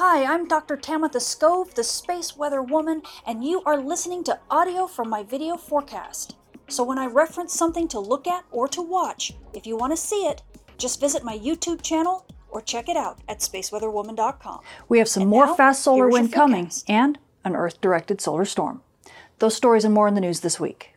Hi, I'm Dr. Tamitha Skov, the Space Weather Woman, and you are listening to audio from my video forecast. So when I reference something to look at or to watch, if you want to see it, just visit my YouTube channel or check it out at spaceweatherwoman.com. We have some And more now, fast solar wind coming and an Earth directed solar storm. Those stories and more in the news this week.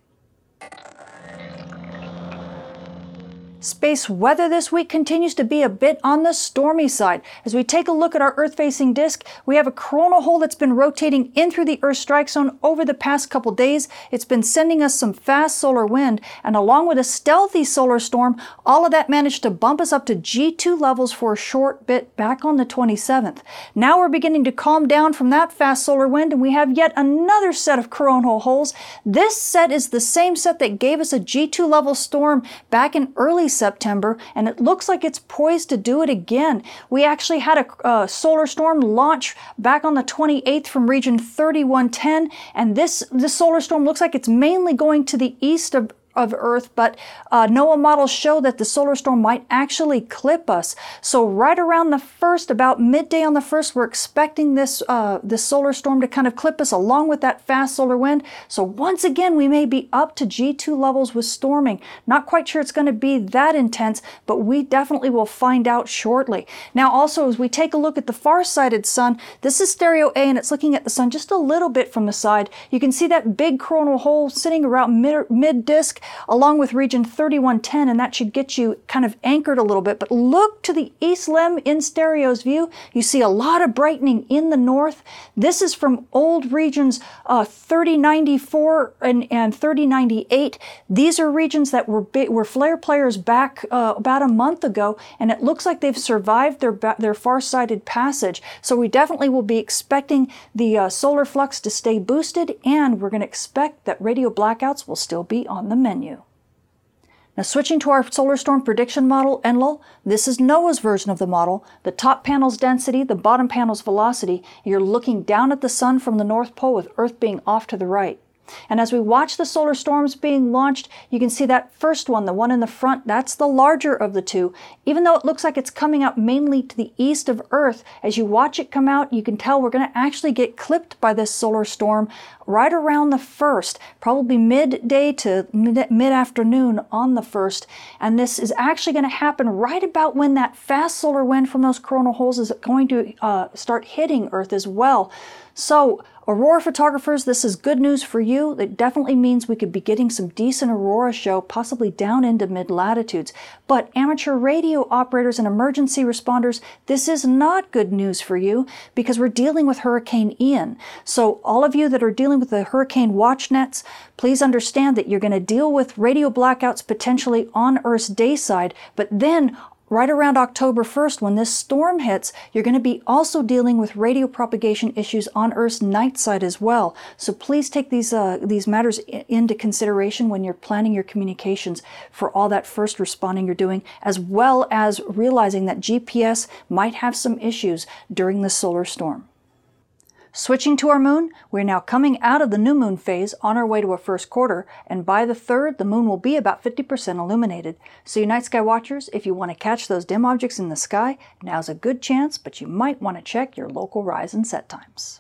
Space weather this week continues to be a bit on the stormy side. As we take a look at our Earth facing disk, we have a coronal hole that's been rotating in through the Earth strike zone over the past couple days. It's been sending us some fast solar wind, and along with a stealthy solar storm, all of that managed to bump us up to G2 levels for a short bit back on the 27th. Now we're beginning to calm down from that fast solar wind, and we have yet another set of coronal holes. This set is the same set that gave us a G2 level storm back in early September, and it looks like it's poised to do it again. We actually had a solar storm launch back on the 28th from region 3110, and this, this solar storm looks like it's mainly going to the east of of Earth, but uh, NOAA models show that the solar storm might actually clip us. So right around the first, about midday on the first, we're expecting this uh, this solar storm to kind of clip us along with that fast solar wind. So once again, we may be up to G2 levels with storming. Not quite sure it's going to be that intense, but we definitely will find out shortly. Now, also as we take a look at the far-sighted sun, this is stereo A, and it's looking at the sun just a little bit from the side. You can see that big coronal hole sitting around mid, mid disk along with region 3110, and that should get you kind of anchored a little bit. But look to the east limb in stereo's view. You see a lot of brightening in the north. This is from old regions uh, 3094 and, and 3098. These are regions that were, were flare players back uh, about a month ago, and it looks like they've survived their, their far-sighted passage. So we definitely will be expecting the uh, solar flux to stay boosted, and we're going to expect that radio blackouts will still be on the menu. Now switching to our solar storm prediction model, Enlil, this is NOAA's version of the model. The top panel's density, the bottom panel's velocity. You're looking down at the sun from the North Pole with Earth being off to the right. And as we watch the solar storms being launched, you can see that first one, the one in the front, that's the larger of the two. Even though it looks like it's coming out mainly to the east of Earth, as you watch it come out, you can tell we're going to actually get clipped by this solar storm right around the first, probably midday to mid afternoon on the first. And this is actually going to happen right about when that fast solar wind from those coronal holes is going to uh, start hitting Earth as well. So, Aurora photographers, this is good news for you. It definitely means we could be getting some decent aurora show, possibly down into mid latitudes. But amateur radio operators and emergency responders, this is not good news for you because we're dealing with Hurricane Ian. So, all of you that are dealing with the hurricane watch nets, please understand that you're going to deal with radio blackouts potentially on Earth's day side, but then right around October 1st, when this storm hits, you're going to be also dealing with radio propagation issues on Earth's night side as well. So please take these uh, these matters into consideration when you're planning your communications for all that first responding you're doing, as well as realizing that GPS might have some issues during the solar storm. Switching to our moon, we're now coming out of the new moon phase on our way to a first quarter, and by the third, the moon will be about 50% illuminated. So, you night sky watchers, if you want to catch those dim objects in the sky, now's a good chance, but you might want to check your local rise and set times.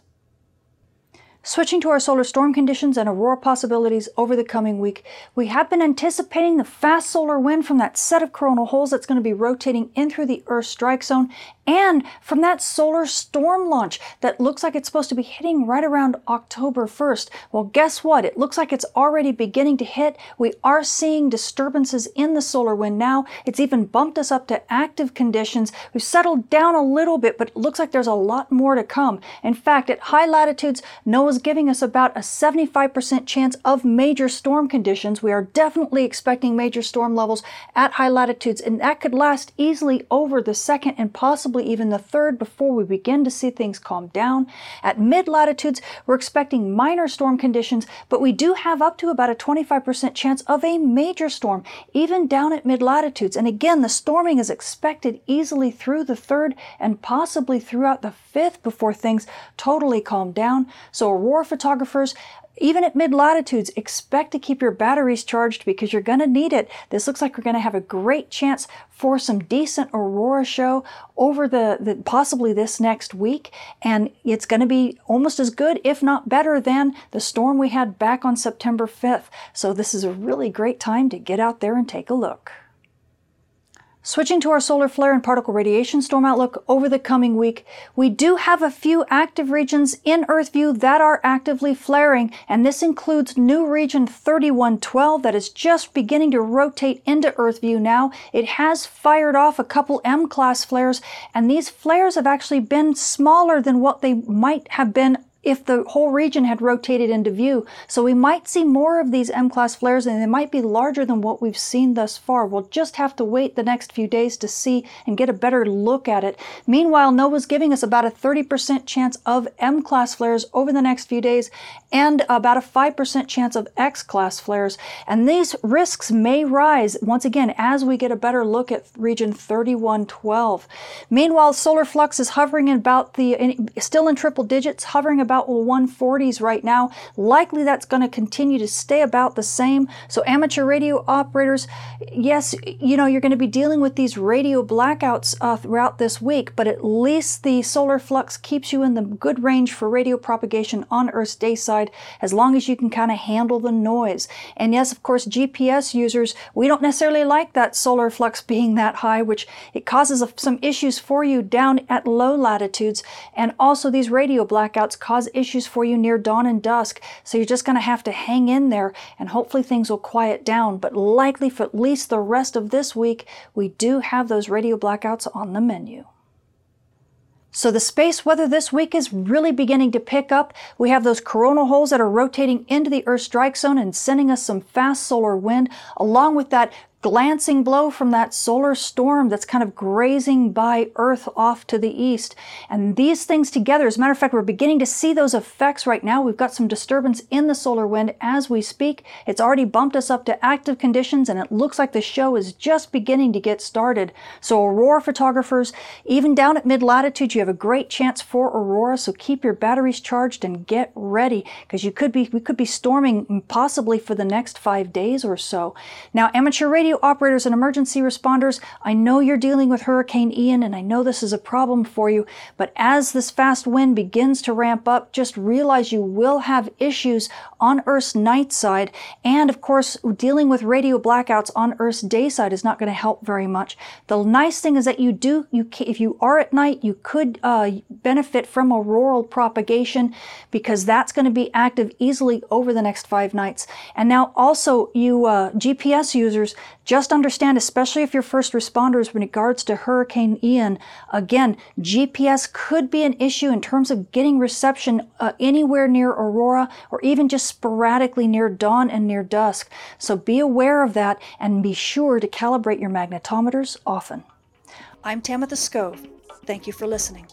Switching to our solar storm conditions and aurora possibilities over the coming week, we have been anticipating the fast solar wind from that set of coronal holes that's going to be rotating in through the Earth strike zone and from that solar storm launch that looks like it's supposed to be hitting right around October 1st. Well, guess what? It looks like it's already beginning to hit. We are seeing disturbances in the solar wind now. It's even bumped us up to active conditions. We've settled down a little bit, but it looks like there's a lot more to come. In fact, at high latitudes, NOAA's giving us about a 75% chance of major storm conditions. We are definitely expecting major storm levels at high latitudes, and that could last easily over the second and possibly even the third before we begin to see things calm down. At mid latitudes, we're expecting minor storm conditions, but we do have up to about a 25% chance of a major storm, even down at mid latitudes. And again, the storming is expected easily through the third and possibly throughout the fifth before things totally calm down. So aurora photographers, even at mid latitudes, expect to keep your batteries charged because you're going to need it. This looks like we're going to have a great chance for some decent aurora show over the, the possibly this next week, and it's going to be almost as good, if not better, than the storm we had back on September 5th. So this is a really great time to get out there and take a look. Switching to our solar flare and particle radiation storm outlook over the coming week, we do have a few active regions in Earth view that are actively flaring, and this includes new region 3112 that is just beginning to rotate into Earth view now. It has fired off a couple M class flares, and these flares have actually been smaller than what they might have been if the whole region had rotated into view. So we might see more of these M-class flares and they might be larger than what we've seen thus far. We'll just have to wait the next few days to see and get a better look at it. Meanwhile, NOAA's giving us about a 30% chance of M-class flares over the next few days and about a 5% chance of X-class flares. And these risks may rise once again as we get a better look at region 3112. Meanwhile, solar flux is hovering about the, still in triple digits, hovering about about 140s right now. Likely that's going to continue to stay about the same. So amateur radio operators, yes, you know, you're going to be dealing with these radio blackouts uh, throughout this week, but at least the solar flux keeps you in the good range for radio propagation on Earth's day side as long as you can kind of handle the noise. And yes, of course, GPS users, we don't necessarily like that solar flux being that high, which it causes some issues for you down at low latitudes. And also these radio blackouts cause cause issues for you near dawn and dusk. So you're just going to have to hang in there and hopefully things will quiet down. But likely for at least the rest of this week, we do have those radio blackouts on the menu. So the space weather this week is really beginning to pick up. We have those coronal holes that are rotating into the Earth strike zone and sending us some fast solar wind, along with that glancing blow from that solar storm that's kind of grazing by Earth off to the east. And these things together, as a matter of fact, we're beginning to see those effects right now. We've got some disturbance in the solar wind as we speak. It's already bumped us up to active conditions, and it looks like the show is just beginning to get started. So, aurora photographers, even down at mid latitude, you have a great chance for aurora. So, keep your batteries charged and get ready because you could be we could be storming possibly for the next five days or so. Now, amateur radio operators and emergency responders, I know you're dealing with Hurricane Ian and I know this is a problem for you, but as this fast wind begins to ramp up, just realize you will have issues on Earth's night side. And of course, dealing with radio blackouts on Earth's day side is not going to help very much. The nice thing is that you do, you if you are at night, you could uh, benefit from auroral propagation because that's going to be active easily over the next five nights. And now also you uh, GPS users, just understand, especially if you're first responders, when regards to Hurricane Ian, again, GPS could be an issue in terms of getting reception uh, anywhere near Aurora or even just sporadically near dawn and near dusk. So be aware of that and be sure to calibrate your magnetometers often. I'm Tamitha Skov. Thank you for listening.